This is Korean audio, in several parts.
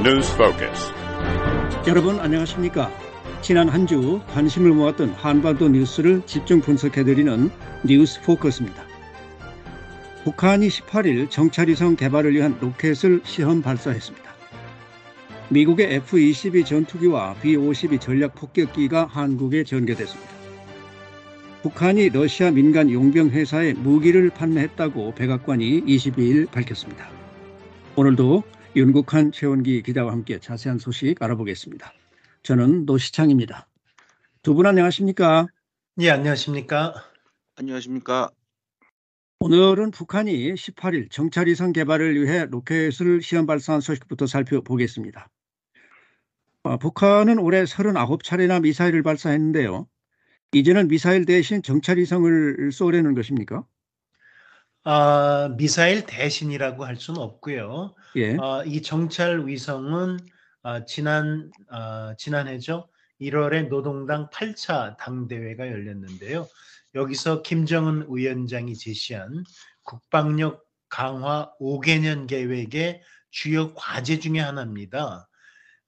News Focus. 여러분 안녕하십니까? 지난 한 주 관심을 모았던 한반도 뉴스를 집중 분석해 드리는 뉴스 포커스입니다. 북한이 18일 정찰위성 개발을 위한 로켓을 시험 발사했습니다. 미국의 F-22 전투기와 B-52 전략 폭격기가 한국에 전개됐습니다. 북한이 러시아 민간 용병 회사에 무기를 판매했다고 백악관이 22일 밝혔습니다. 오늘도 윤국한 최원기 기자와 함께 자세한 소식 알아보겠습니다. 저는 노시창입니다. 두 분 안녕하십니까? 예, 안녕하십니까? 안녕하십니까? 오늘은 북한이 18일 정찰위성 개발을 위해 로켓을 시험 발사한 소식부터 살펴보겠습니다. 어, 북한은 올해 39차례나 미사일을 발사했는데요. 이제는 미사일 대신 정찰위성을 쏘려는 것입니까? 아, 미사일 대신이라고 할 수는 없고요. 예. 아, 이 정찰 위성은 아, 지난 아, 지난해죠. 1월에 노동당 8차 당대회가 열렸는데요. 여기서 김정은 위원장이 제시한 국방력 강화 5개년 계획의 주요 과제 중의 하나입니다.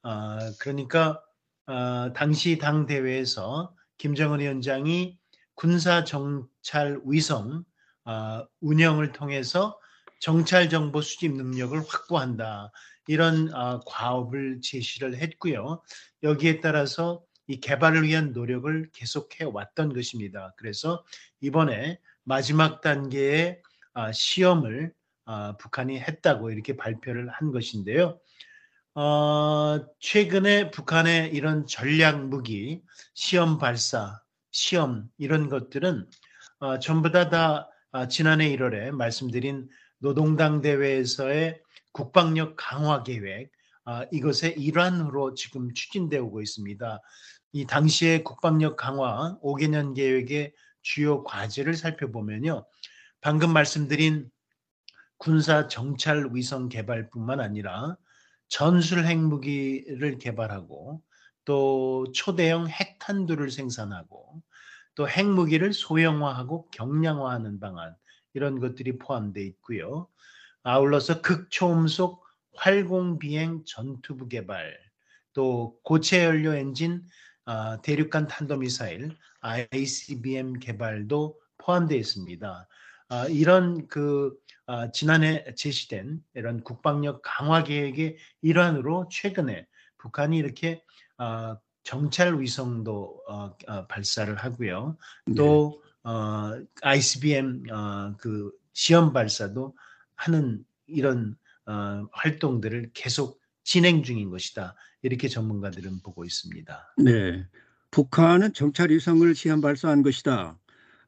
아, 그러니까 아, 당시 당 대회에서 김정은 위원장이 군사 정찰 위성 아, 운영을 통해서 정찰 정보 수집 능력을 확보한다. 이런 아, 과업을 제시를 했고요. 여기에 따라서 이 개발을 위한 노력을 계속해 왔던 것입니다. 그래서 이번에 마지막 단계의 아, 시험을 아, 북한이 했다고 이렇게 발표를 한 것인데요. 어, 최근에 북한의 이런 전략 무기, 시험 발사, 시험 이런 것들은 어, 전부 다, 다 아, 지난해 1월에 말씀드린 노동당 대회에서의 국방력 강화 계획 아, 이것의 일환으로 지금 추진되어 오고 있습니다. 이 당시의 국방력 강화 5개년 계획의 주요 과제를 살펴보면요. 방금 말씀드린 군사 정찰 위성 개발뿐만 아니라 전술 핵무기를 개발하고 또 초대형 핵탄두를 생산하고 또 핵무기를 소형화하고 경량화하는 방안 이런 것들이 포함되어 있고요. 아울러서 극초음속 활공 비행 전투부 개발, 또 고체 연료 엔진 아, 대륙간 탄도미사일 ICBM 개발도 포함되어 있습니다. 아, 이런 그 아, 지난해 제시된 이런 국방력 강화 계획의 일환으로 최근에 북한이 이렇게 정찰 위성도 어, 어, 발사를 하고요. 또 네. 어, ICBM 어, 그 시험 발사도 하는 이런 어, 활동들을 계속 진행 중인 것이다. 이렇게 전문가들은 보고 있습니다. 네. 북한은 정찰 위성을 시험 발사한 것이다.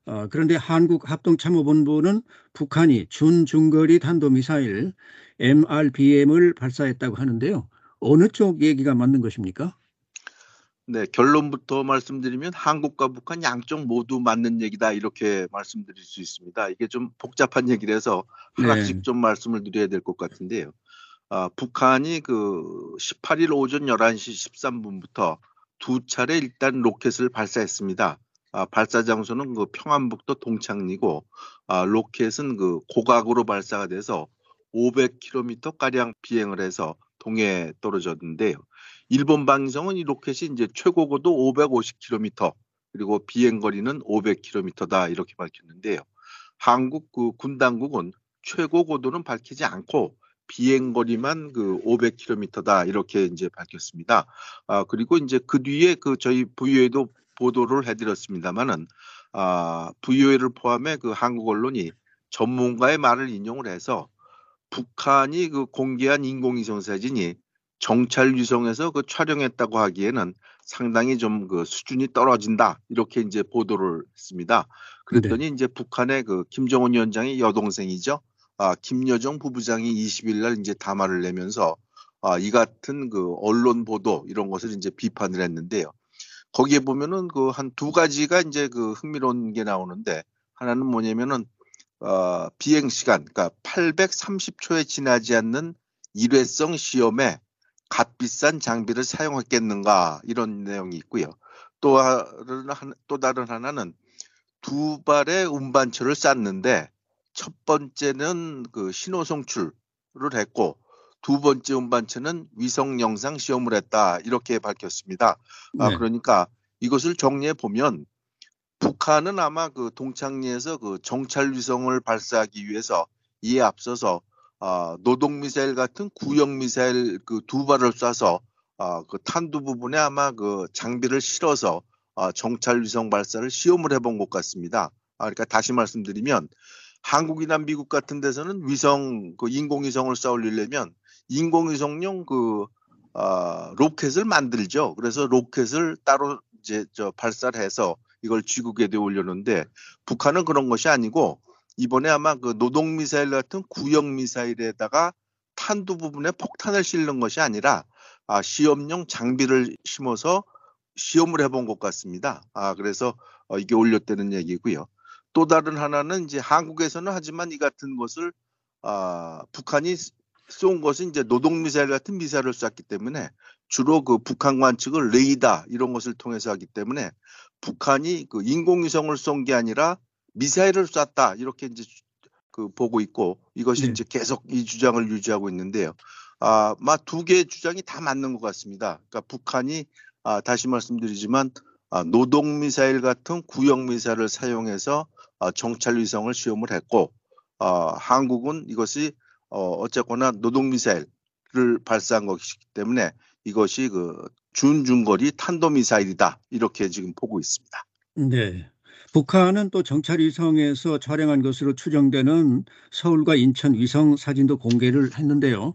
어, 그런데 한국 합동참모본부는 북한이 준중거리 탄도미사일 MRBM을 발사했다고 하는데요. 어느 쪽 얘기가 맞는 것입니까? 네, 결론부터 말씀드리면 한국과 북한 양쪽 모두 맞는 얘기다 이렇게 말씀드릴 수 있습니다. 이게 좀 복잡한 얘기라서 하나씩 네. 좀 말씀을 드려야 될 것 같은데요. 아, 북한이 그 18일 오전 11시 13분부터 두 차례 일단 로켓을 발사했습니다. 아, 발사 장소는 그 평안북도 동창리고 아, 로켓은 그 고각으로 발사가 돼서 500km 가량 비행을 해서 동해에 떨어졌는데요. 일본 방송은 이 로켓이 이제 최고 고도 550km 그리고 비행 거리는 500km다 이렇게 밝혔는데요. 한국 그 군 당국은 최고 고도는 밝히지 않고 비행 거리만 그 500km다 이렇게 이제 밝혔습니다. 아 그리고 이제 그 뒤에 그 저희 VOA도 보도를 해드렸습니다만은 아 VOA를 포함해 그 한국 언론이 전문가의 말을 인용을 해서 북한이 그 공개한 인공위성 사진이 정찰 위성에서 그 촬영했다고 하기에는 상당히 좀 그 수준이 떨어진다 이렇게 이제 보도를 했습니다. 그랬더니 네. 이제 북한의 그 김정은 위원장의 여동생이죠. 아, 김여정 부부장이 20일 날 이제 담화를 내면서 아, 이 같은 그 언론 보도 이런 것을 이제 비판을 했는데요. 거기에 보면은 그 한 두 가지가 이제 그 흥미로운 게 나오는데 하나는 뭐냐면은 어, 비행 시간 그러니까 830초에 지나지 않는 일회성 시험에 값비싼 장비를 사용했겠는가 이런 내용이 있고요. 또 다른, 또 다른 하나는 두 발의 운반처를 쌌는데 첫 번째는 그 신호 송출을 했고 두 번째 운반체는 위성 영상 시험을 했다 이렇게 밝혔습니다. 아, 네. 그러니까 이것을 정리해 보면 북한은 아마 그 동창리에서 그 정찰 위성을 발사하기 위해서 이에 앞서서 아, 노동 미사일 같은 구형 미사일 그 두 발을 쏴서 아, 그 탄두 부분에 아마 그 장비를 실어서 아, 정찰 위성 발사를 시험을 해본 것 같습니다. 아, 그러니까 다시 말씀드리면 한국이나 미국 같은 데서는 위성 그 인공위성을 쏴올리려면 인공위성용 그 아, 로켓을 만들죠. 그래서 로켓을 따로 이제 저 발사를 해서 이걸 지구궤도에 올려놓는데 북한은 그런 것이 아니고 이번에 아마 그 노동 미사일 같은 구형 미사일에다가 탄두 부분에 폭탄을 실는 것이 아니라 아, 시험용 장비를 심어서 시험을 해본 것 같습니다. 아 그래서 어, 이게 올렸다는 얘기고요. 또 다른 하나는 이제 한국에서는 하지만 이 같은 것을 아, 북한이 쏜 것은 이제 노동 미사일 같은 미사일을 쐈기 때문에 주로 그 북한 관측을 레이더 이런 것을 통해서 하기 때문에 북한이 그 인공위성을 쏜 게 아니라 미사일을 쐈다 이렇게 이제 그 보고 있고 이것이 네. 이제 계속 이 주장을 유지하고 있는데요. 아, 막두 개의 주장이 다 맞는 것 같습니다. 그러니까 북한이 아, 다시 말씀드리지만 아, 노동 미사일 같은 구형 미사일을 사용해서 아, 정찰 위성을 시험을 했고 아, 한국은 이것이 어, 어쨌거나 노동 미사일을 발사한 것이기 때문에 이것이 그 준중거리 탄도 미사일이다 이렇게 지금 보고 있습니다. 네. 북한은 또 정찰 위성에서 촬영한 것으로 추정되는 서울과 인천 위성 사진도 공개를 했는데요.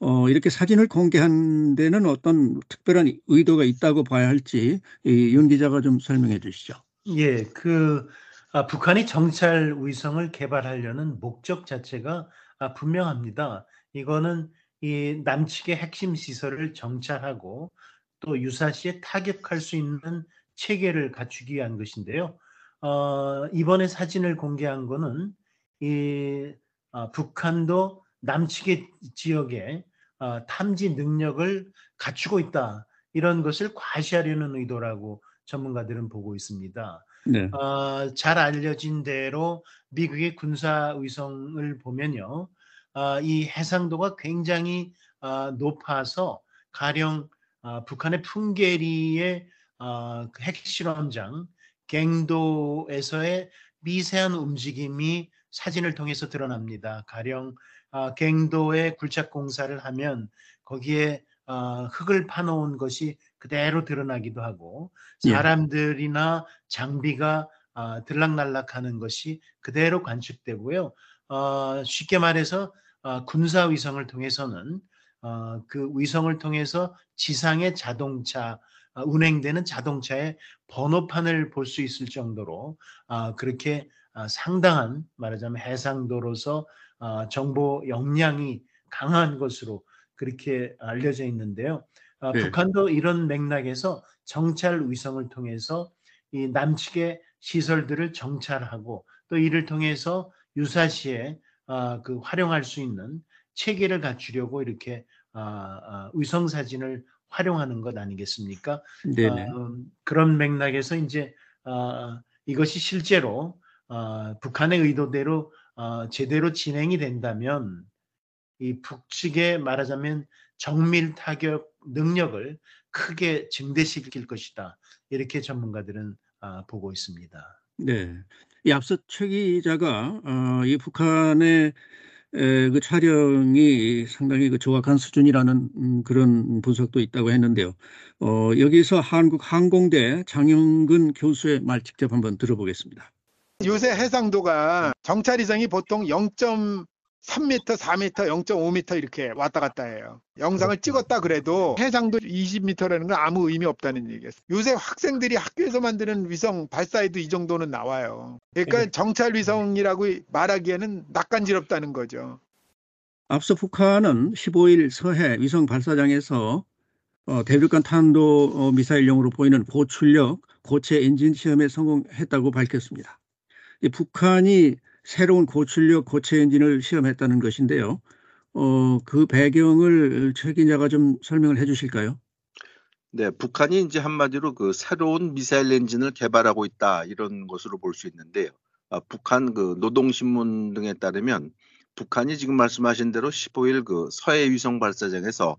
어, 이렇게 사진을 공개한 데는 어떤 특별한 의도가 있다고 봐야 할지 이윤 기자가 좀 설명해 주시죠. 예, 그 아, 북한이 정찰 위성을 개발하려는 목적 자체가 아, 분명합니다. 이거는 이 남측의 핵심 시설을 정찰하고 또 유사시에 타격할 수 있는 체계를 갖추기 위한 것인데요. 어, 이번에 사진을 공개한 거는 이 아, 북한도 남측의 지역에 아, 탐지 능력을 갖추고 있다 이런 것을 과시하려는 의도라고 전문가들은 보고 있습니다. 네. 어, 잘 알려진 대로 미국의 군사 위성을 보면요, 어, 이 해상도가 굉장히 어, 높아서 가령 어, 북한의 풍계리의 어, 그 핵실험장 갱도에서의 미세한 움직임이 사진을 통해서 드러납니다. 가령 어, 갱도에 굴착 공사를 하면 거기에 어, 흙을 파놓은 것이 그대로 드러나기도 하고 예. 사람들이나 장비가 아, 들락날락하는 것이 그대로 관측되고요. 어, 쉽게 말해서 어, 군사 위성을 통해서는 어, 그 위성을 통해서 지상의 자동차 어, 운행되는 자동차의 번호판을 볼 수 있을 정도로 아, 그렇게 아, 상당한 말하자면 해상도로서 아, 정보 역량이 강한 것으로 그렇게 알려져 있는데요. 아, 네. 북한도 이런 맥락에서 정찰 위성을 통해서 이 남측의 시설들을 정찰하고 또 이를 통해서 유사시에 아, 그 활용할 수 있는 체계를 갖추려고 이렇게 아, 아, 위성 사진을 활용하는 것 아니겠습니까? 네네. 아, 음, 그런 맥락에서 이제 아, 이것이 실제로 아, 북한의 의도대로 아, 제대로 진행이 된다면 이 북측의 말하자면 정밀 타격 능력을 크게 증대시킬 것이다. 이렇게 전문가들은 아, 보고 있습니다. 네. 이 앞서 최 기자가 어, 이 북한의 에, 그 촬영이 상당히 그 조악한 수준이라는 음, 그런 분석도 있다고 했는데요. 어, 여기서 한국 항공대 장영근 교수의 말 직접 한번 들어보겠습니다. 요새 해상도가 정찰위성이 보통 0.3m, 4m, 0.5m 이렇게 왔다 갔다 해요. 영상을 찍었다 그래도 해상도 20m라는 건 아무 의미 없다는 얘기예요. 요새 학생들이 학교에서 만드는 위성 발사에도 이 정도는 나와요. 그러니까 네. 정찰 위성이라고 말하기에는 낯간지럽다는 거죠. 앞서 북한은 15일 서해 위성 발사장에서 어, 대륙간 탄도 어, 미사일용으로 보이는 고출력 고체 엔진 시험에 성공했다고 밝혔습니다. 이 북한이 새로운 고출력 고체 엔진을 시험했다는 것인데요. 어, 그 배경을 최 기자가 좀 설명을 해 주실까요? 네, 북한이 이제 한마디로 그 새로운 미사일 엔진을 개발하고 있다 이런 것으로 볼 수 있는데요. 아, 북한 그 노동신문 등에 따르면 북한이 지금 말씀하신 대로 15일 그 서해 위성 발사장에서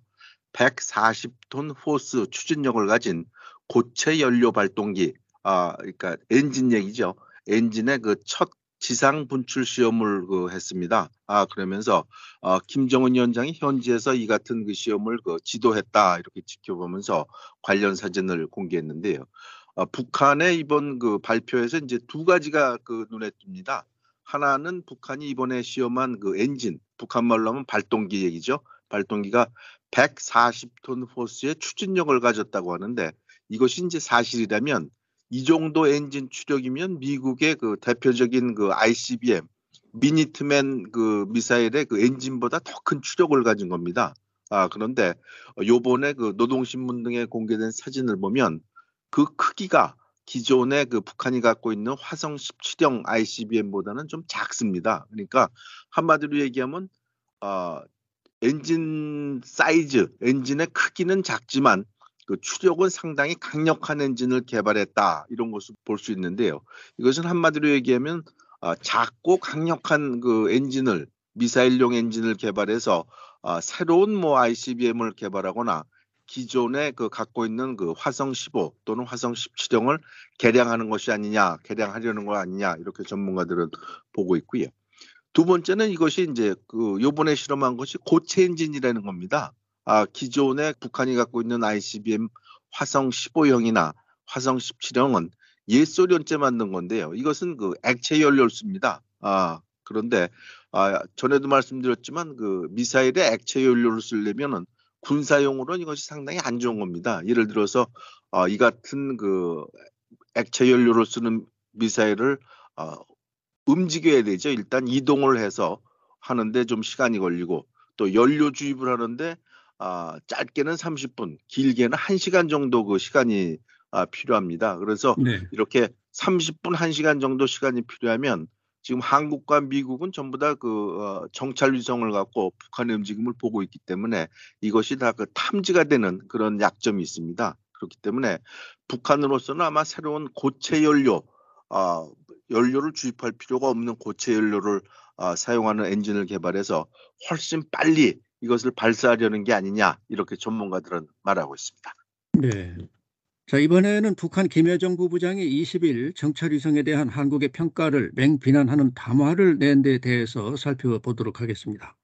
140톤 호스 추진력을 가진 고체 연료 발동기, 아, 그러니까 엔진 얘기죠. 엔진의 그 첫 지상 분출 시험을 그 했습니다. 아, 그러면서 어, 김정은 위원장이 현지에서 이 같은 그 시험을 그 지도했다 이렇게 지켜보면서 관련 사진을 공개했는데요. 어, 북한의 이번 그 발표에서 이제 두 가지가 그 눈에 띕니다. 하나는 북한이 이번에 시험한 그 엔진, 북한 말로 하면 발동기 얘기죠. 발동기가 140톤 호스의 추진력을 가졌다고 하는데 이것이 이제 사실이라면 이 정도 엔진 추력이면 미국의 그 대표적인 그 ICBM 미니트맨 그 미사일의 그 엔진보다 더 큰 추력을 가진 겁니다. 아 그런데 요번에 그 노동신문 등에 공개된 사진을 보면 그 크기가 기존의 그 북한이 갖고 있는 화성 17형 ICBM보다는 좀 작습니다. 그러니까 한마디로 얘기하면 어, 엔진 사이즈, 엔진의 크기는 작지만 그 추력은 상당히 강력한 엔진을 개발했다 이런 것을 볼 수 있는데요. 이것은 한마디로 얘기하면 어, 작고 강력한 그 엔진을 미사일용 엔진을 개발해서 어, 새로운 뭐 ICBM을 개발하거나 기존에 그 갖고 있는 그 화성 15 또는 화성 17형을 개량하는 것이 아니냐, 개량하려는 거 아니냐 이렇게 전문가들은 보고 있고요. 두 번째는 이것이 이제 그 요번에 실험한 것이 고체 엔진이라는 겁니다. 아, 기존에 북한이 갖고 있는 ICBM 화성 15형이나 화성 17형은 옛소련째 만든 건데요. 이것은 그 액체 연료를 씁니다. 아, 그런데 아, 전에도 말씀드렸지만 그 미사일에 액체 연료를 쓰려면은 군사용으로는 이것이 상당히 안 좋은 겁니다. 예를 들어서 어, 이 같은 그 액체 연료를 쓰는 미사일을 어, 움직여야 되죠. 일단 이동을 해서 하는데 좀 시간이 걸리고 또 연료 주입을 하는데 아, 짧게는 30분, 길게는 1시간 정도 그 시간이 아, 필요합니다. 그래서 네. 이렇게 30분, 1시간 정도 시간이 필요하면 지금 한국과 미국은 전부 다그 어, 정찰 위성을 갖고 북한의 움직임을 보고 있기 때문에 이것이 다 그 탐지가 되는 그런 약점이 있습니다. 그렇기 때문에 북한으로서는 아마 새로운 고체 연료, 어, 연료를 주입할 필요가 없는 고체 연료를 어, 사용하는 엔진을 개발해서 훨씬 빨리 이것을 발사하려는 게 아니냐 이렇게 전문가들은 말하고 있습니다. 네. 자, 이번에는 북한 김여정 부부장이 20일 정찰 위성에 대한 한국의 평가를 맹비난하는 담화를 낸 데 대해서 살펴보도록 하겠습니다.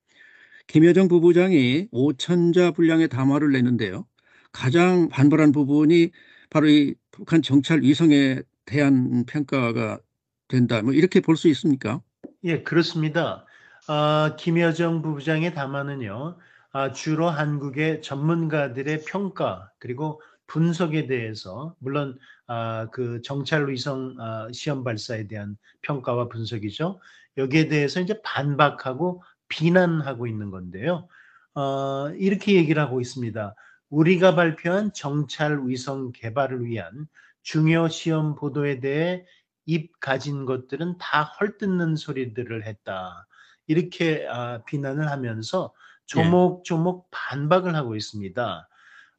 김여정 부부장이 5천자 분량의 담화를 냈는데요. 가장 반발한 부분이 바로 이 북한 정찰 위성에 대한 평가가 된다. 뭐 이렇게 볼 수 있습니까? 예, 그렇습니다. 아, 김여정 부부장의 담화는요, 아, 주로 한국의 전문가들의 평가 그리고 분석에 대해서 물론 아, 그 정찰 위성 아, 시험 발사에 대한 평가와 분석이죠. 여기에 대해서 이제 반박하고 비난하고 있는 건데요. 어, 이렇게 얘기를 하고 있습니다. 우리가 발표한 정찰 위성 개발을 위한 중요 시험 보도에 대해 입 가진 것들은 다 헐뜯는 소리들을 했다. 이렇게 아, 비난을 하면서 조목조목 반박을 하고 있습니다.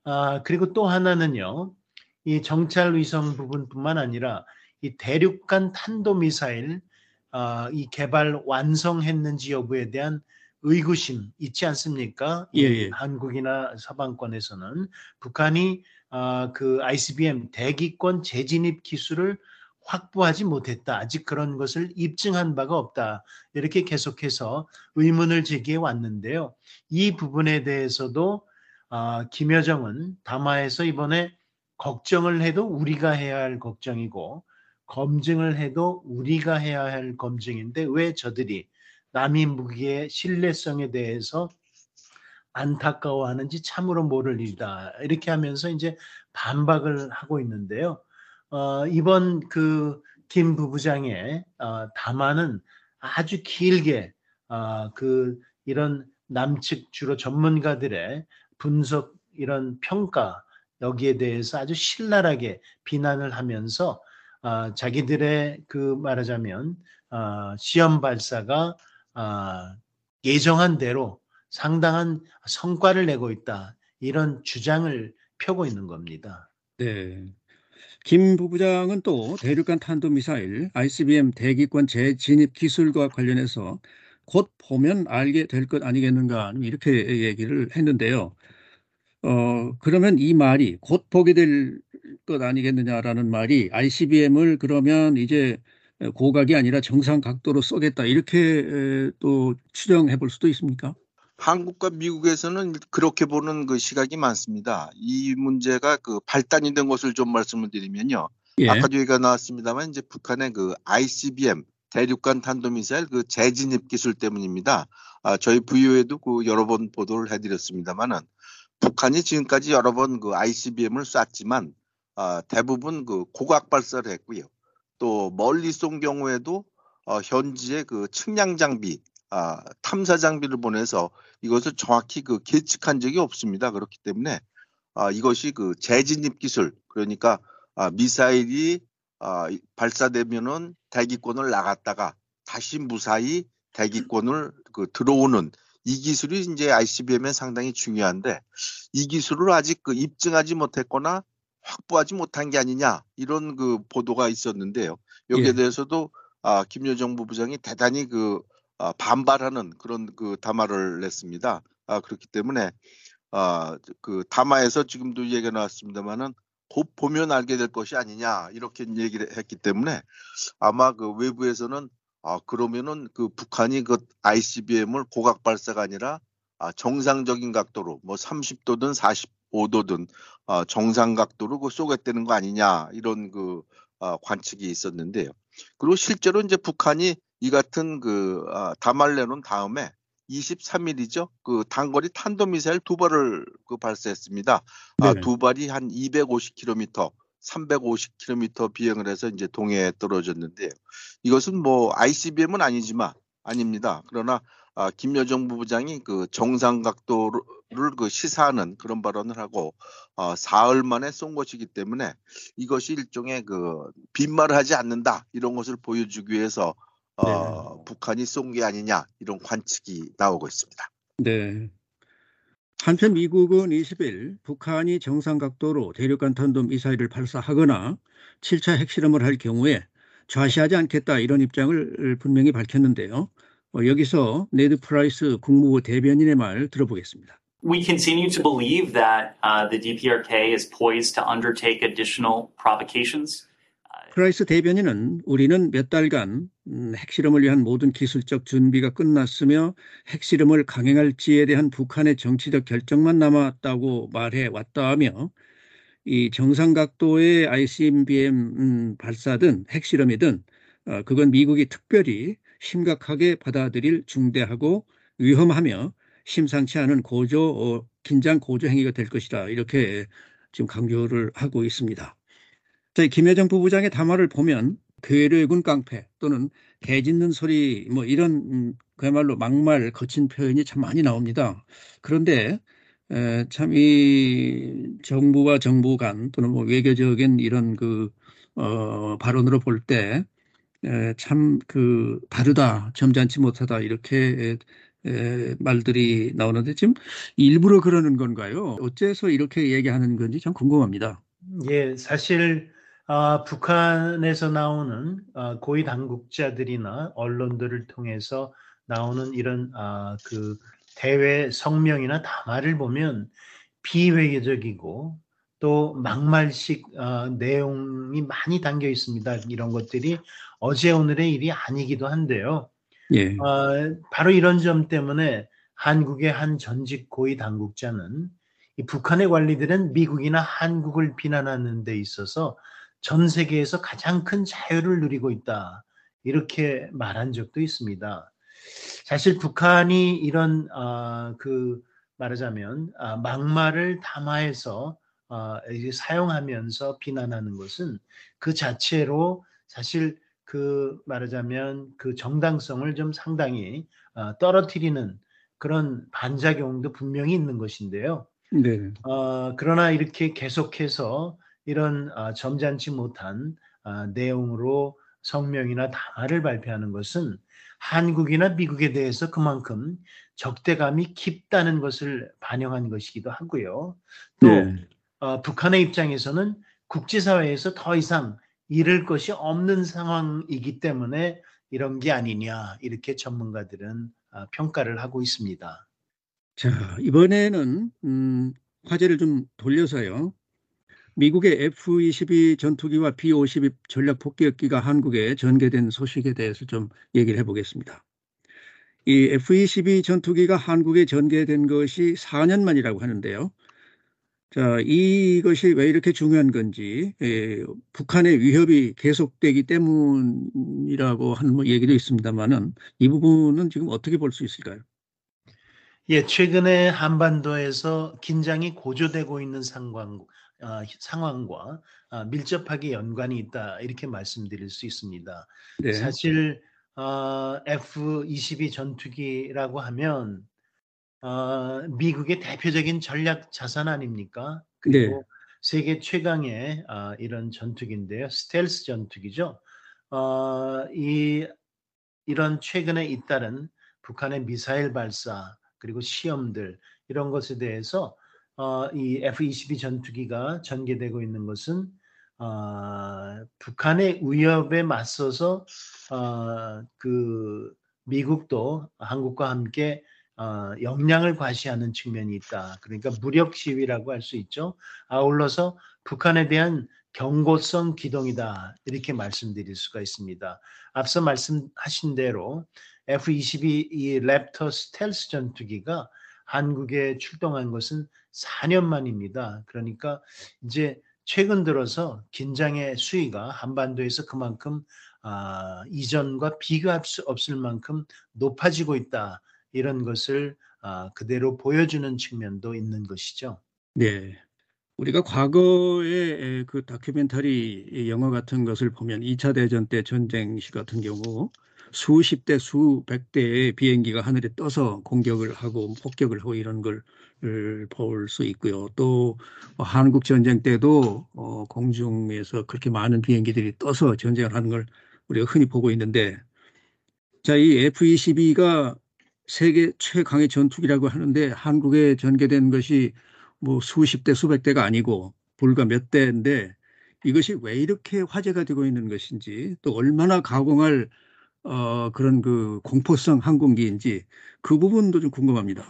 아, 그리고 또 하나는요. 이 정찰 위성 부분뿐만 아니라 이 대륙간 탄도 미사일 아, 이 개발 완성했는지 여부에 대한 의구심 있지 않습니까? 예, 예. 한국이나 서방권에서는 북한이 아, 그 ICBM 대기권 재진입 기술을 확보하지 못했다. 아직 그런 것을 입증한 바가 없다. 이렇게 계속해서 의문을 제기해 왔는데요. 이 부분에 대해서도 아, 김여정은 담화에서 이번에 걱정을 해도 우리가 해야 할 걱정이고 검증을 해도 우리가 해야 할 검증인데 왜 저들이 남이 무기의 신뢰성에 대해서 안타까워하는지 참으로 모를 일이다. 이렇게 하면서 이제 반박을 하고 있는데요. 어, 이번 그 김 부부장의 어, 담화는 아주 길게 어, 그 이런 남측 주로 전문가들의 분석 이런 평가 여기에 대해서 아주 신랄하게 비난을 하면서 어, 자기들의 그 말하자면 어, 시험 발사가 어, 예정한 대로 상당한 성과를 내고 있다 이런 주장을 펴고 있는 겁니다. 네. 김 부부장은 또 대륙간 탄도미사일 ICBM 대기권 재진입 기술과 관련해서 곧 보면 알게 될 것 아니겠는가 이렇게 얘기를 했는데요. 어, 그러면 이 말이 곧 보게 될 것 아니겠느냐라는 말이 ICBM을 그러면 이제 고각이 아니라 정상 각도로 쏘겠다 이렇게 또 추정해 볼 수도 있습니까? 한국과 미국에서는 그렇게 보는 그 시각이 많습니다. 이 문제가 그 발단이 된 것을 좀 말씀을 드리면요. 예. 아까도 얘기가 나왔습니다만 이제 북한의 그 ICBM 대륙간 탄도미사일 그 재진입 기술 때문입니다. 아, 저희 VO에도 그 여러 번 보도를 해드렸습니다만은 북한이 지금까지 여러 번 그 ICBM을 쐈지만 아, 대부분 그 고각 발사를 했고요. 또 멀리 쏜 경우에도 어, 현지의 그 측량 장비, 아, 탐사 장비를 보내서 이것을 정확히 그 계측한 적이 없습니다. 그렇기 때문에 아, 이것이 그 재진입 기술, 그러니까 아, 미사일이 아, 발사되면은 대기권을 나갔다가 다시 무사히 대기권을 그 들어오는 이 기술이 이제 ICBM에 상당히 중요한데 이 기술을 아직 그 입증하지 못했거나 확보하지 못한 게 아니냐 이런 그 보도가 있었는데요. 여기에 예. 대해서도 아, 김여정 부부장이 대단히 그 아, 반발하는 그런 그 담화를 냈습니다. 아, 그렇기 때문에 아, 그 담화에서 지금도 얘기가 나왔습니다만은 곧 보면 알게 될 것이 아니냐 이렇게 얘기를 했기 때문에 아마 그 외부에서는 아 그러면은 그 북한이 그 ICBM을 고각 발사가 아니라 아, 정상적인 각도로 뭐 30도든 45도든 아, 정상 각도로 그 쏘겠다는 거 아니냐 이런 그 아, 관측이 있었는데요. 그리고 실제로 이제 북한이 이 같은 그 아, 담화를 내놓은 다음에 23일이죠. 그 단거리 탄도미사일 두 발을 그 발사했습니다. 아, 두 발이 한 250km, 350km 비행을 해서 이제 동해에 떨어졌는데요. 이것은 뭐 ICBM은 아니지만 아닙니다. 그러나 아, 김여정 부부장이 그 정상 각도를 그 시사하는 그런 발언을 하고 어, 사흘 만에 쏜 것이기 때문에 이것이 일종의 그 빈말을 하지 않는다 이런 것을 보여주기 위해서 어, 네. 북한이 쏜 게 아니냐 이런 관측이 나오고 있습니다. 네. 한편 미국은 20일 북한이 정상 각도로 대륙간 탄도 미사일을 발사하거나 7차 핵실험을 할 경우에 좌시하지 않겠다 이런 입장을 분명히 밝혔는데요. 어, 여기서 네드 프라이스 국무부 대변인의 말 들어보겠습니다. We continue to believe that uh, the DPRK is poised to undertake additional provocations. 프라이스 대변인은 우리는 몇 달간 음, 핵실험을 위한 모든 기술적 준비가 끝났으며 핵실험을 강행할지에 대한 북한의 정치적 결정만 남았다고 말해 왔다며 이 정상각도의 ICBM 음, 발사든 핵실험이든 어, 그건 미국이 특별히 심각하게 받아들일 중대하고 위험하며 심상치 않은 고조 어, 긴장 고조 행위가 될 것이다 이렇게 지금 강조를 하고 있습니다. 저희 김여정 부부장의 담화를 보면 괴뢰군 깡패 또는 개 짖는 소리 뭐 이런 음, 그야말로 막말 거친 표현이 참 많이 나옵니다. 그런데 참 이 정부와 정부 간 또는 뭐 외교적인 이런 그 어, 발언으로 볼 때 참 그 다르다 점잖지 못하다 이렇게 에, 말들이 나오는데 지금 일부러 그러는 건가요? 어째서 이렇게 얘기하는 건지 참 궁금합니다. 예, 사실 아, 북한에서 나오는 아, 고위 당국자들이나 언론들을 통해서 나오는 이런 아, 그 대외 성명이나 담화를 보면 비회계적이고 또 막말식 어, 내용이 많이 담겨 있습니다. 이런 것들이 어제 오늘의 일이 아니기도 한데요. 예. 어, 바로 이런 점 때문에 한국의 한 전직 고위 당국자는 이 북한의 관리들은 미국이나 한국을 비난하는 데 있어서 전 세계에서 가장 큰 자유를 누리고 있다. 이렇게 말한 적도 있습니다. 사실 북한이 이런 어, 그 말하자면 어, 막말을 담화해서 어, 사용하면서 비난하는 것은 그 자체로 사실 그 말하자면 그 정당성을 좀 상당히 어, 떨어뜨리는 그런 반작용도 분명히 있는 것인데요. 네. 어, 그러나 이렇게 계속해서 이런 어, 점잖지 못한 어, 내용으로 성명이나 담화를 발표하는 것은 한국이나 미국에 대해서 그만큼 적대감이 깊다는 것을 반영한 것이기도 하고요. 또 네. 어, 북한의 입장에서는 국제사회에서 더 이상 잃을 것이 없는 상황이기 때문에 이런 게 아니냐 이렇게 전문가들은 아, 평가를 하고 있습니다. 자, 이번에는 음, 화제를 좀 돌려서요. 미국의 F-22 전투기와 B-52 전략 폭격기가 한국에 전개된 소식에 대해서 좀 얘기를 해보겠습니다. 이 F-22 전투기가 한국에 전개된 것이 4년 만이라고 하는데요. 자, 이것이 왜 이렇게 중요한 건지, 예, 북한의 위협이 계속되기 때문이라고 하는 뭐 얘기도 있습니다만은 이 부분은 지금 어떻게 볼 수 있을까요? 예, 최근에 한반도에서 긴장이 고조되고 있는 상황, 어, 상황과 어, 밀접하게 연관이 있다 이렇게 말씀드릴 수 있습니다. 네. 사실 어, F-22 전투기라고 하면 어, 미국의 대표적인 전략 자산 아닙니까? 그리고 네. 세계 최강의 어, 이런 전투기인데요. 스텔스 전투기죠. 어, 이 이런 최근에 잇따른 북한의 미사일 발사 그리고 시험들 이런 것에 대해서 어, 이 F-22 전투기가 전개되고 있는 것은 어, 북한의 위협에 맞서서 어, 그 미국도 한국과 함께 어, 역량을 과시하는 측면이 있다. 그러니까 무력 시위라고 할 수 있죠. 아울러서 북한에 대한 경고성 기동이다. 이렇게 말씀드릴 수가 있습니다. 앞서 말씀하신 대로 F-22 이 랩터 스텔스 전투기가 한국에 출동한 것은 4년 만입니다. 그러니까 이제 최근 들어서 긴장의 수위가 한반도에서 그만큼 아, 이전과 비교할 수 없을 만큼 높아지고 있다. 이런 것을 아, 그대로 보여주는 측면도 있는 것이죠. 네. 우리가 과거에 그 다큐멘터리 영화 같은 것을 보면 2차 대전 때 전쟁 시 같은 경우 수십 대, 수백 대의 비행기가 하늘에 떠서 공격을 하고 폭격을 하고 이런 걸 볼 수 있고요. 또 한국 전쟁 때도 어, 공중에서 그렇게 많은 비행기들이 떠서 전쟁을 하는 걸 우리가 흔히 보고 있는데 자, 이 F-22가 세계 최강의 전투기라고 하는데 한국에 전개된 것이 뭐 수십 대, 수백 대가 아니고 불과 몇 대인데 이것이 왜 이렇게 화제가 되고 있는 것인지 또 얼마나 가공할 어, 그런 그 공포성 항공기인지 그 부분도 좀 궁금합니다.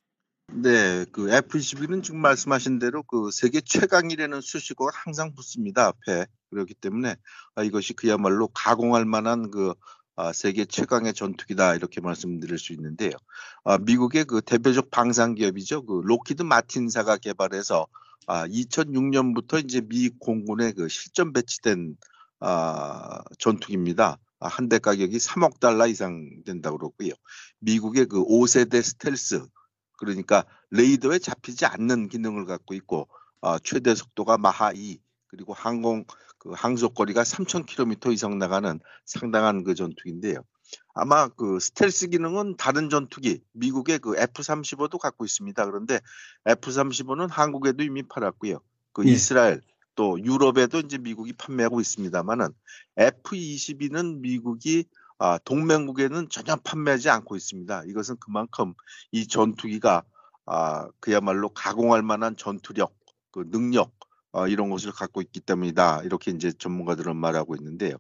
네, 그 F-22는 지금 말씀하신 대로 그 세계 최강이라는 수식어가 항상 붙습니다 앞에 그렇기 때문에 아, 이것이 그야말로 가공할 만한 그 아, 세계 최강의 전투기다 이렇게 말씀드릴 수 있는데요. 아, 미국의 그 대표적 방산 기업이죠. 그 록히드 마틴사가 개발해서 아, 2006년부터 이제 미 공군에 그 실전 배치된 아, 전투기입니다. 아, 한대 가격이 3억 달러 이상 된다고 그러고요. 미국의 그 5세대 스텔스 그러니까 레이더에 잡히지 않는 기능을 갖고 있고 어, 최대 속도가 마하 2 그리고 항공 그 항속 거리가 3,000km 이상 나가는 상당한 그 전투기인데요. 아마 그 스텔스 기능은 다른 전투기 미국의 그 F-35도 갖고 있습니다. 그런데 F-35는 한국에도 이미 팔았고요. 그 예. 이스라엘 또 유럽에도 이제 미국이 판매하고 있습니다만은 F-22는 미국이 아, 동맹국에는 전혀 판매하지 않고 있습니다. 이것은 그만큼 이 전투기가 아, 그야말로 가공할 만한 전투력, 그 능력 어, 이런 것을 갖고 있기 때문이다. 이렇게 이제 전문가들은 말하고 있는데요.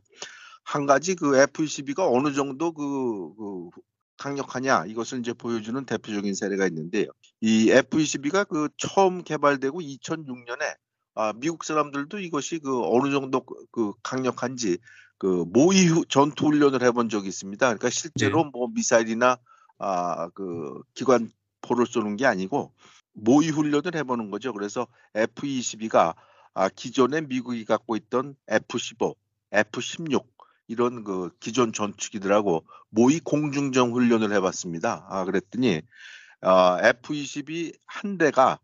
한 가지 그 F-22가 어느 정도 그, 그 강력하냐 이것을 이제 보여주는 대표적인 사례가 있는데요. 이 F-22가 그 처음 개발되고 2006년에 아, 미국 사람들도 이것이 그 어느 정도 그- 그 강력한지 그 모의 후- 전투 훈련을 해본 적이 있습니다. 그러니까 실제로 뭐 미사일이나 아, 그 기관 포를 쏘는 게 아니고 모의 훈련을 해보는 거죠. 그래서 F-22가 아, 기존에 미국이 갖고 있던 F-15, F-16 이런 그 기존 전투기들하고 모의 공중정 훈련을 해봤습니다. 아, 그랬더니 아, F-22 한 대가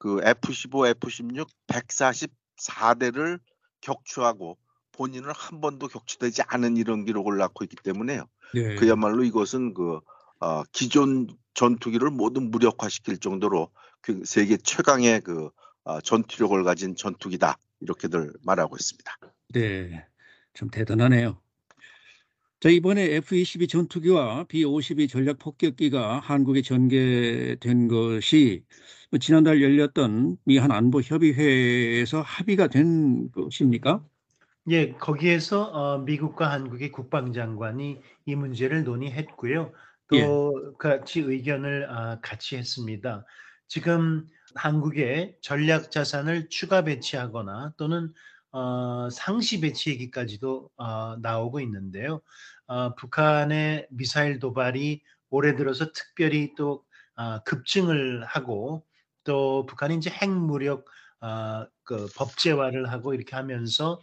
그 F-15, F-16 144대를 격추하고 본인은 한 번도 격추되지 않은 이런 기록을 낳고 있기 때문에요. 네. 그야말로 이것은 그 어, 기존 전투기를 모두 무력화시킬 정도로 그 세계 최강의 그 어, 전투력을 가진 전투기다 이렇게들 말하고 있습니다. 네, 좀 대단하네요. 자, 이번에 F-22 전투기와 B-52 전략 폭격기가 한국에 전개된 것이 뭐 지난달 열렸던 미한 안보 협의회에서 합의가 된 것입니까? 예, 거기에서 어, 미국과 한국의 국방장관이 이 문제를 논의했고요. 또 예. 같이 의견을 아, 같이 했습니다. 지금 한국의 전략 자산을 추가 배치하거나 또는 어, 상시 배치 얘기까지도 어, 나오고 있는데요. 어, 북한의 미사일 도발이 올해 들어서 특별히 또 아, 급증을 하고 또 북한이 이제 핵 무력 아, 그 법제화를 하고 이렇게 하면서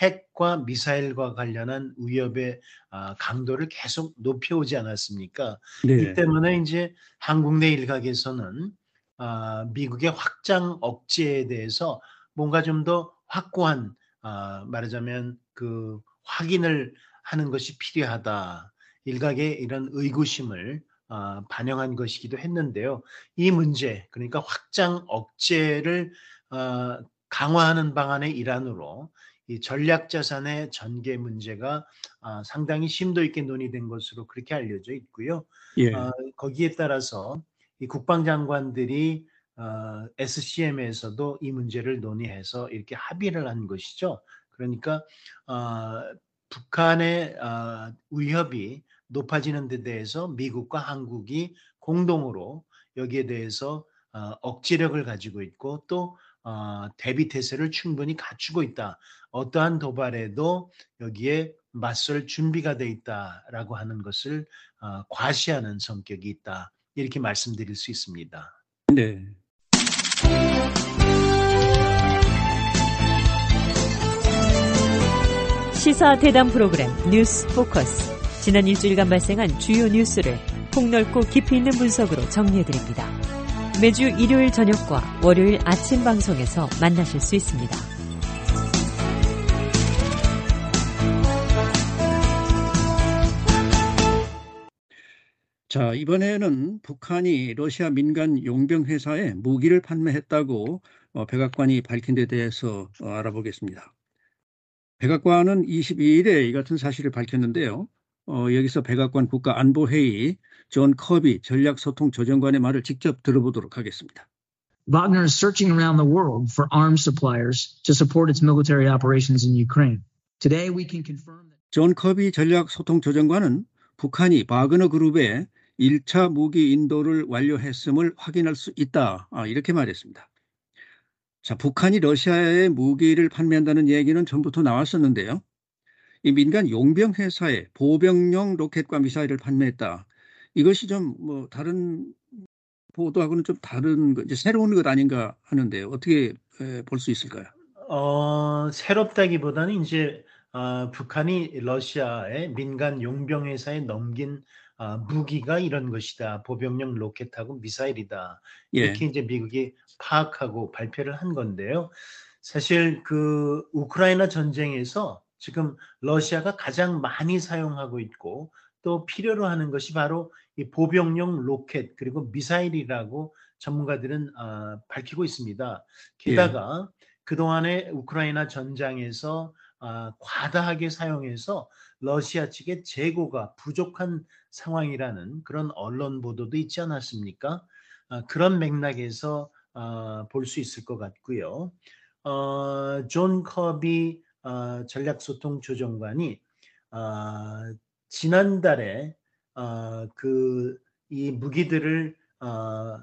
핵과 미사일과 관련한 위협의 아, 강도를 계속 높여오지 않았습니까? 네. 이 때문에 이제 한국 내 일각에서는 아, 미국의 확장 억제에 대해서 뭔가 좀더 확고한 아, 말하자면 그 확인을 하는 것이 필요하다. 일각의 이런 의구심을 아, 반영한 것이기도 했는데요. 이 문제, 그러니까 확장 억제를 아, 강화하는 방안의 일환으로 이 전략 자산의 전개 문제가 아, 상당히 심도 있게 논의된 것으로 그렇게 알려져 있고요. 예. 아, 거기에 따라서 이 국방장관들이 어, SCM에서도 이 문제를 논의해서 이렇게 합의를 한 것이죠. 그러니까 어, 북한의 어, 위협이 높아지는 데 대해서 미국과 한국이 공동으로 여기에 대해서 어, 억지력을 가지고 있고 또 어, 대비 태세를 충분히 갖추고 있다. 어떠한 도발에도 여기에 맞설 준비가 돼 있다라고 하는 것을 어, 과시하는 성격이 있다. 이렇게 말씀드릴 수 있습니다. 네. 시사 대담 프로그램 뉴스 포커스. 지난 일주일간 발생한 주요 뉴스를 폭넓고 깊이 있는 분석으로 정리해드립니다. 매주 일요일 저녁과 월요일 아침 방송에서 만나실 수 있습니다. 자, 이번에는 북한이 러시아 민간 용병 회사에 무기를 판매했다고 어, 백악관이 밝힌 데 대해서 어, 알아보겠습니다. 백악관은 22일에 이 같은 사실을 밝혔는데요. 어, 여기서 백악관 국가안보회의 존 커비 전략소통조정관의 말을 직접 들어보도록 하겠습니다. Wagner is searching around the world for arms suppliers to support its military operations in Ukraine. Today we can confirm that 존 커비 전략소통조정관은 북한이 바그너 그룹에 1차 무기 인도를 완료했음을 확인할 수 있다. 아, 이렇게 말했습니다. 자, 북한이 러시아에 무기를 판매한다는 얘기는 전부터 나왔었는데요. 이 민간 용병 회사에 보병용 로켓과 미사일을 판매했다. 이것이 좀 뭐 다른 보도하고는 좀 다른 거, 이제 새로운 것 아닌가 하는데 어떻게 볼 수 있을까요? 어, 새롭다기보다는 이제 어, 북한이 러시아의 민간 용병 회사에 넘긴 어, 무기가 이런 것이다. 보병용 로켓하고 미사일이다. 예. 이렇게 이제 미국이 파악하고 발표를 한 건데요. 사실 그 우크라이나 전쟁에서 지금 러시아가 가장 많이 사용하고 있고 또 필요로 하는 것이 바로 이 보병용 로켓 그리고 미사일이라고 전문가들은 어, 밝히고 있습니다. 게다가 그동안의 우크라이나 전장에서 어, 과다하게 사용해서 러시아 측의 재고가 부족한 상황이라는 그런 언론 보도도 있지 않았습니까? 어, 그런 맥락에서 어, 볼수 있을 것 같고요. 어, 존 커비 어, 전략소통 조정관이 어, 지난달에 어, 그이 무기들을 어,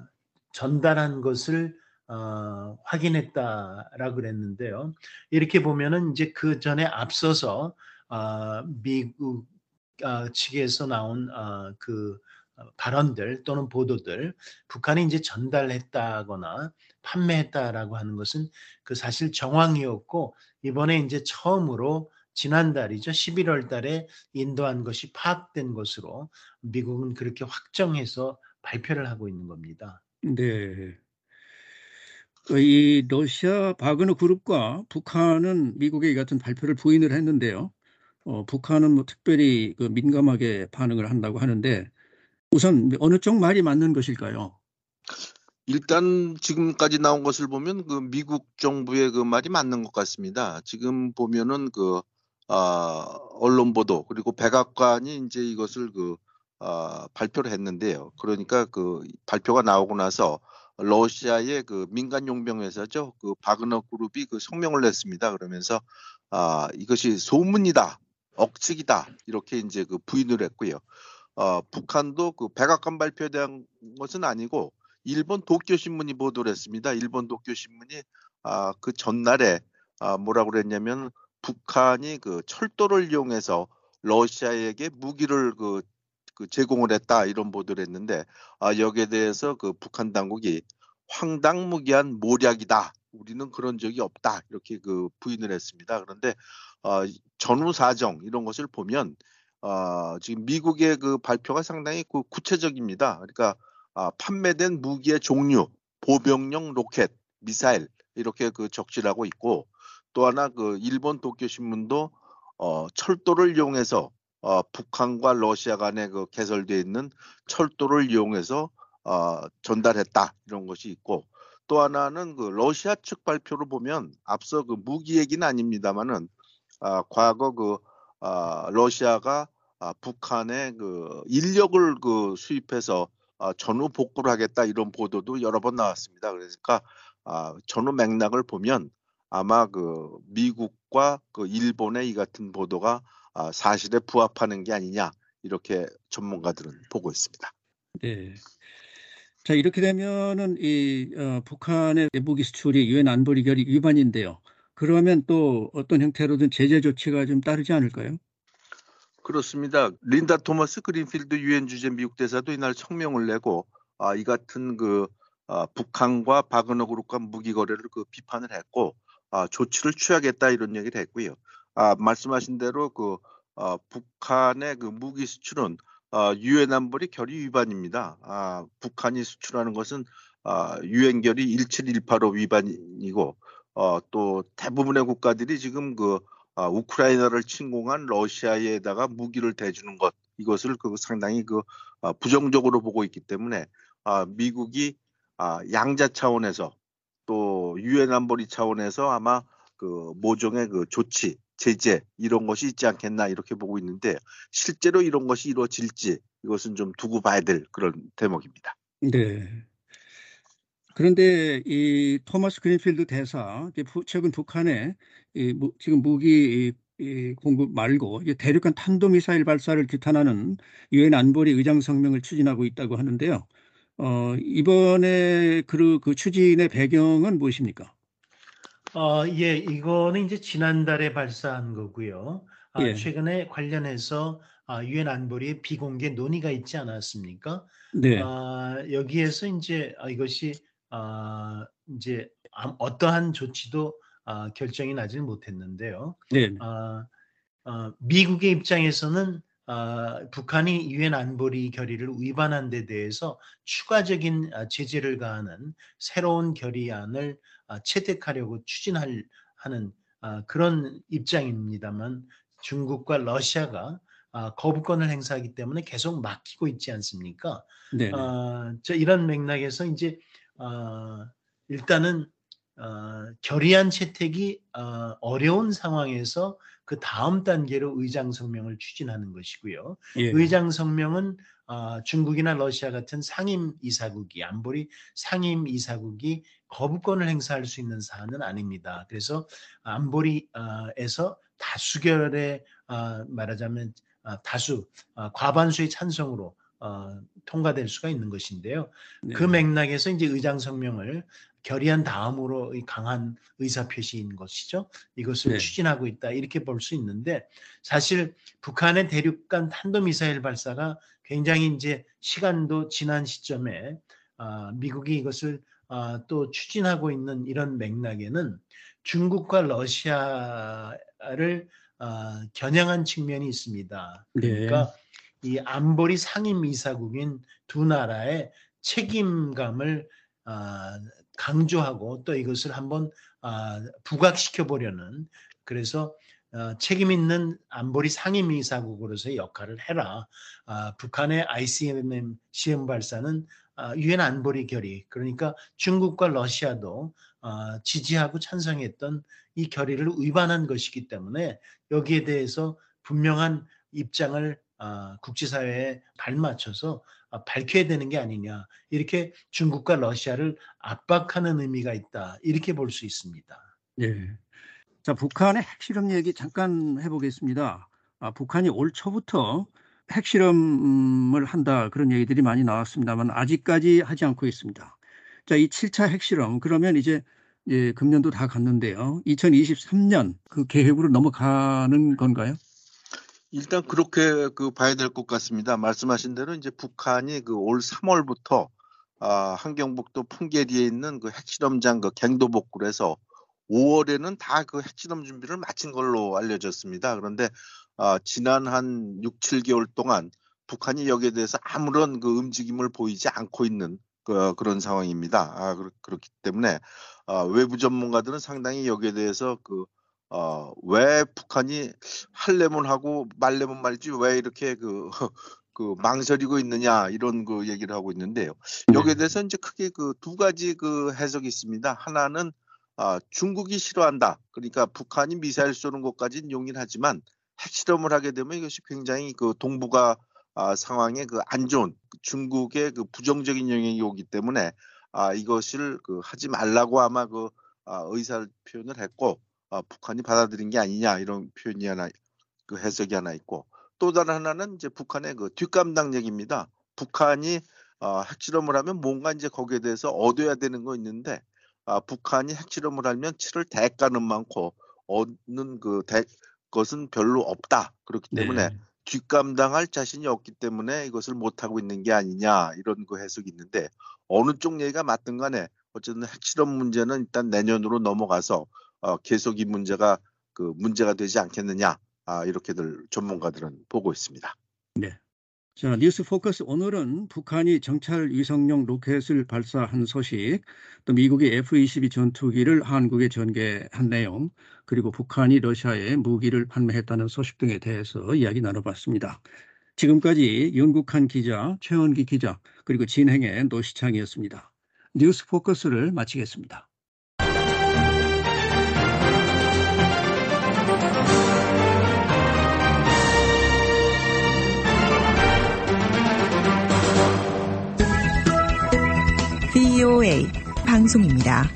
전달한 것을 어, 확인했다라고 그랬는데요. 이렇게 보면은 이제 그 전에 앞서서 어, 미국 어, 측에서 나온 어, 그 발언들 또는 보도들 북한이 이제 전달했다거나 판매했다라고 하는 것은 그 사실 정황이었고 이번에 이제 처음으로 지난달이죠. 11월 달에 인도한 것이 파악된 것으로 미국은 그렇게 확정해서 발표를 하고 있는 겁니다. 네. 이 러시아 바그너 그룹과 북한은 미국의 이 같은 발표를 부인을 했는데요. 어, 북한은 뭐 특별히 그 민감하게 반응을 한다고 하는데 우선 어느 쪽 말이 맞는 것일까요? 일단 지금까지 나온 것을 보면 그 미국 정부의 그 말이 맞는 것 같습니다. 지금 보면은 그 아, 언론 보도 그리고 백악관이 이제 이것을 그 아, 발표를 했는데요. 그러니까 그 발표가 나오고 나서 러시아의 그 민간 용병 회사죠. 그 바그너 그룹이 그 성명을 냈습니다. 그러면서 아 이것이 소문이다, 억측이다 이렇게 이제 그 부인을 했고요. 어, 북한도 그 백악관 발표된 것은 아니고 일본 도쿄 신문이 보도를 했습니다. 일본 도쿄 신문이 아, 그 전날에 아, 뭐라고 그랬냐면 북한이 그 철도를 이용해서 러시아에게 무기를 그, 그 제공을 했다 이런 보도를 했는데 아, 여기에 대해서 그 북한 당국이 황당무계한 모략이다. 우리는 그런 적이 없다. 이렇게 그 부인을 했습니다. 그런데 어, 전후 사정 이런 것을 보면 어, 지금 미국의 그 발표가 상당히 그 구체적입니다. 그러니까 아, 판매된 무기의 종류, 보병용 로켓, 미사일 이렇게 그 적시하고 있고 또 하나 그 일본 도쿄 신문도 어, 철도를 이용해서 어, 북한과 러시아 간에 그 개설되어 있는 철도를 이용해서 어, 전달했다 이런 것이 있고 또 하나는 그 러시아 측 발표를 보면 앞서 그 무기 얘기는 아닙니다만은 아, 과거 그 아, 러시아가 아, 북한의 그 인력을 그 수입해서 아, 전후 복구를 하겠다 이런 보도도 여러 번 나왔습니다. 그러니까 아, 전후 맥락을 보면 아마 그 미국과 그 일본의 이 같은 보도가 아, 사실에 부합하는 게 아니냐 이렇게 전문가들은 보고 있습니다. 네. 자 이렇게 되면은 이 어, 북한의 무기 수출이 유엔 안보리 결의 위반인데요. 그러면 또 어떤 형태로든 제재 조치가 좀 따르지 않을까요? 그렇습니다. 린다 토머스 그린필드 유엔 주재 미국 대사도 이날 성명을 내고 아, 이 같은 그 아, 북한과 바그너 그룹과 무기 거래를 그 비판을 했고 아, 조치를 취하겠다 이런 얘기를 했고요. 아, 말씀하신 대로 그 아, 북한의 그 무기 수출은 아, 유엔 안보리 결의 위반입니다. 아, 북한이 수출하는 것은 아, 유엔 결의 17185 위반이고 어, 또 대부분의 국가들이 지금 그 아, 우크라이나를 침공한 러시아에다가 무기를 대주는 것 이것을 그 상당히 그 아, 부정적으로 보고 있기 때문에 아, 미국이 아, 양자 차원에서 또 유엔 안보리 차원에서 아마 그 모종의 그 조치 제재 이런 것이 있지 않겠나 이렇게 보고 있는데 실제로 이런 것이 이루어질지 이것은 좀 두고 봐야 될 그런 대목입니다. 네. 그런데 이 토마스 그린필드 대사 최근 북한에 이 지금 무기 이 공급 말고 대륙간 탄도미사일 발사를 규탄하는 유엔 안보리 의장 성명을 추진하고 있다고 하는데요. 어, 이번에 그, 그 추진의 배경은 무엇입니까? 어, 예, 이거는 이제 지난달에 발사한 거고요. 아, 예. 최근에 관련해서 아, 유엔 안보리 비공개 논의가 있지 않았습니까? 네. 아, 여기에서 이제 아, 이것이 아, 이제 암- 어떠한 조치도 아, 결정이 나질 못했는데요. 네. 아, 아, 미국의 입장에서는 아, 북한이 유엔 안보리 결의를 위반한 데 대해서 추가적인 아, 제재를 가하는 새로운 결의안을 아, 채택하려고 추진할 하는 아, 그런 입장입니다만 중국과 러시아가 아, 거부권을 행사하기 때문에 계속 막히고 있지 않습니까? 네. 어, 저 이런 맥락에서 이제 어, 일단은 어, 결의안 채택이 어, 어려운 상황에서 그 다음 단계로 의장 성명을 추진하는 것이고요. 예. 의장 성명은 어, 중국이나 러시아 같은 상임 이사국이 안보리 상임 이사국이 거부권을 행사할 수 있는 사안은 아닙니다. 그래서 안보리에서 다수결에 어, 말하자면 어, 다수 어, 과반수의 찬성으로 어, 통과될 수가 있는 것인데요. 네. 그 맥락에서 이제 의장 성명을 결의한 다음으로 이 강한 의사 표시인 것이죠. 이것을 네. 추진하고 있다 이렇게 볼 수 있는데 사실 북한의 대륙간 탄도미사일 발사가 굉장히 이제 시간도 지난 시점에 아, 미국이 이것을 아, 또 추진하고 있는 이런 맥락에는 중국과 러시아를 아, 겨냥한 측면이 있습니다. 네. 그러니까 이 안보리 상임 이사국인 두 나라의 책임감을 아, 강조하고 또 이것을 한번 아, 부각시켜 보려는 그래서 어, 책임 있는 안보리 상임 이사국으로서의 역할을 해라. 아, 북한의 ICBM 시험 발사는 아, 유엔 안보리 결의 그러니까 중국과 러시아도 아, 지지하고 찬성했던 이 결의를 위반한 것이기 때문에 여기에 대해서 분명한 입장을 아, 국제사회에 발맞춰서 아, 밝혀야 되는 게 아니냐 이렇게 중국과 러시아를 압박하는 의미가 있다 이렇게 볼 수 있습니다. 네. 자 북한의 핵실험 얘기 잠깐 해보겠습니다. 아, 북한이 올 초부터 핵실험을 한다 그런 얘기들이 많이 나왔습니다만 아직까지 하지 않고 있습니다. 자, 이 7차 핵실험 그러면 이제 예, 금년도 다 갔는데요. 2023년 그 계획으로 넘어가는 건가요? 일단 그렇게 그 봐야 될 것 같습니다. 말씀하신 대로 이제 북한이 그 올 3월부터 아, 한경북도 풍계리에 있는 그 핵실험장 그 갱도복굴에서 5월에는 다 그 핵실험 준비를 마친 걸로 알려졌습니다. 그런데 아, 지난 한 6, 7개월 동안 북한이 여기에 대해서 아무런 그 움직임을 보이지 않고 있는 그, 그런 상황입니다. 아, 그렇, 그렇기 때문에 아, 외부 전문가들은 상당히 여기에 대해서 그 어, 왜 북한이 할래면 하고 말래면 말지 왜 이렇게 그, 그 망설이고 있느냐 이런 그 얘기를 하고 있는데요. 여기에 대해서 이제 크게 그 두 가지 그 해석이 있습니다. 하나는 아, 중국이 싫어한다. 그러니까 북한이 미사일 쏘는 것까지는 용인하지만 핵실험을 하게 되면 이것이 굉장히 그 동북아 아, 상황에 그 안 좋은 중국의 그 부정적인 영향이 오기 때문에 아, 이것을 그 하지 말라고 아마 그 아, 의사 표현을 했고 아, 북한이 받아들인 게 아니냐 이런 표현이 하나 그 해석이 하나 있고 또 다른 하나는 이제 북한의 그 뒷감당 얘기입니다. 북한이 어, 핵실험을 하면 뭔가 이제 거기에 대해서 얻어야 되는 거 있는데 아, 북한이 핵실험을 하면 치를 대가는 많고 얻는 그 대, 것은 별로 없다. 그렇기 때문에 네. 뒷감당할 자신이 없기 때문에 이것을 못하고 있는 게 아니냐 이런 그 해석이 있는데 어느 쪽 얘기가 맞든 간에 어쨌든 핵실험 문제는 일단 내년으로 넘어가서 어, 계속 이 문제가 그 문제가 되지 않겠느냐 아, 이렇게들 전문가들은 보고 있습니다. 자, 뉴스 포커스 오늘은 북한이 정찰 위성용 로켓을 발사한 소식, 또 미국이 F-22 전투기를 한국에 전개한 내용, 그리고 북한이 러시아에 무기를 판매했다는 소식 등에 대해서 이야기 나눠봤습니다. 지금까지 윤국한 기자, 최원기 기자, 그리고 진행의 노시창이었습니다. 뉴스 포커스를 마치겠습니다. VOA 방송입니다.